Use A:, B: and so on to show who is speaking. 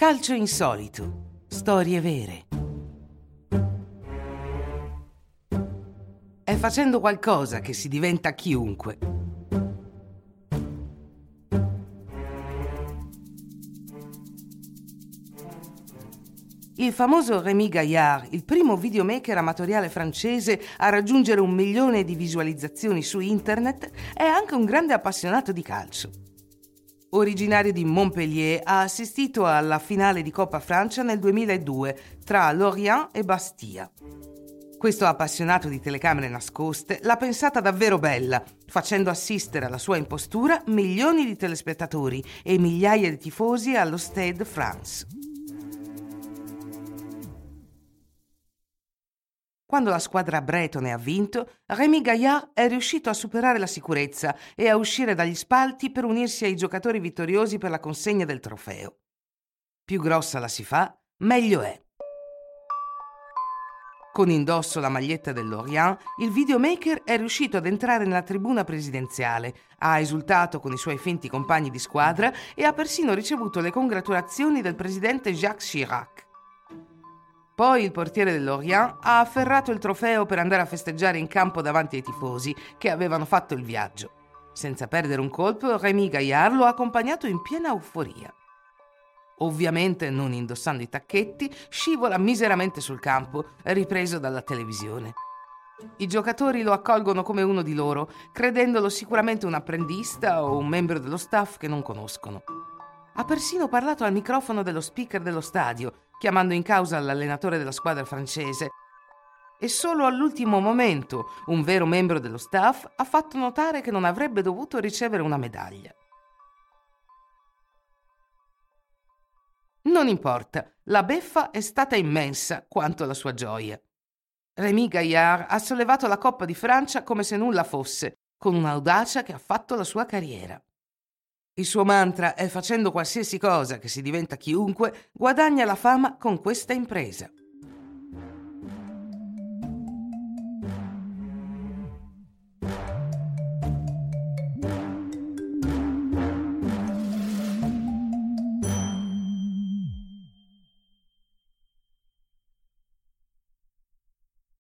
A: Calcio insolito. Storie vere. È facendo qualcosa che si diventa chiunque. Il famoso Rémi Gaillard, il primo videomaker amatoriale francese a raggiungere un milione di visualizzazioni su internet, è anche un grande appassionato di calcio originario di Montpellier, ha assistito alla finale di Coppa Francia nel 2002 tra Lorient e Bastia. Questo appassionato di telecamere nascoste l'ha pensata davvero bella, facendo assistere alla sua impostura milioni di telespettatori e migliaia di tifosi allo Stade France. Quando la squadra bretone ha vinto, Rémi Gaillard è riuscito a superare la sicurezza e a uscire dagli spalti per unirsi ai giocatori vittoriosi per la consegna del trofeo. Più grossa la si fa, meglio è. Con indosso la maglietta dell'Orient, il videomaker è riuscito ad entrare nella tribuna presidenziale, ha esultato con i suoi finti compagni di squadra e ha persino ricevuto le congratulazioni del presidente Jacques Chirac. Poi il portiere dell'Orient ha afferrato il trofeo per andare a festeggiare in campo davanti ai tifosi che avevano fatto il viaggio. Senza perdere un colpo, Rémi Gaillard lo ha accompagnato in piena euforia. Ovviamente, non indossando i tacchetti, scivola miseramente sul campo, ripreso dalla televisione. I giocatori lo accolgono come uno di loro, credendolo sicuramente un apprendista o un membro dello staff che non conoscono. Ha persino parlato al microfono dello speaker dello stadio, chiamando in causa l'allenatore della squadra francese. E solo all'ultimo momento un vero membro dello staff ha fatto notare che non avrebbe dovuto ricevere una medaglia. Non importa, la beffa è stata immensa quanto la sua gioia. Rémi Gaillard ha sollevato la Coppa di Francia come se nulla fosse, con un'audacia che ha fatto la sua carriera. Il suo mantra è facendo qualsiasi cosa che si diventa chiunque, guadagna la fama con questa impresa.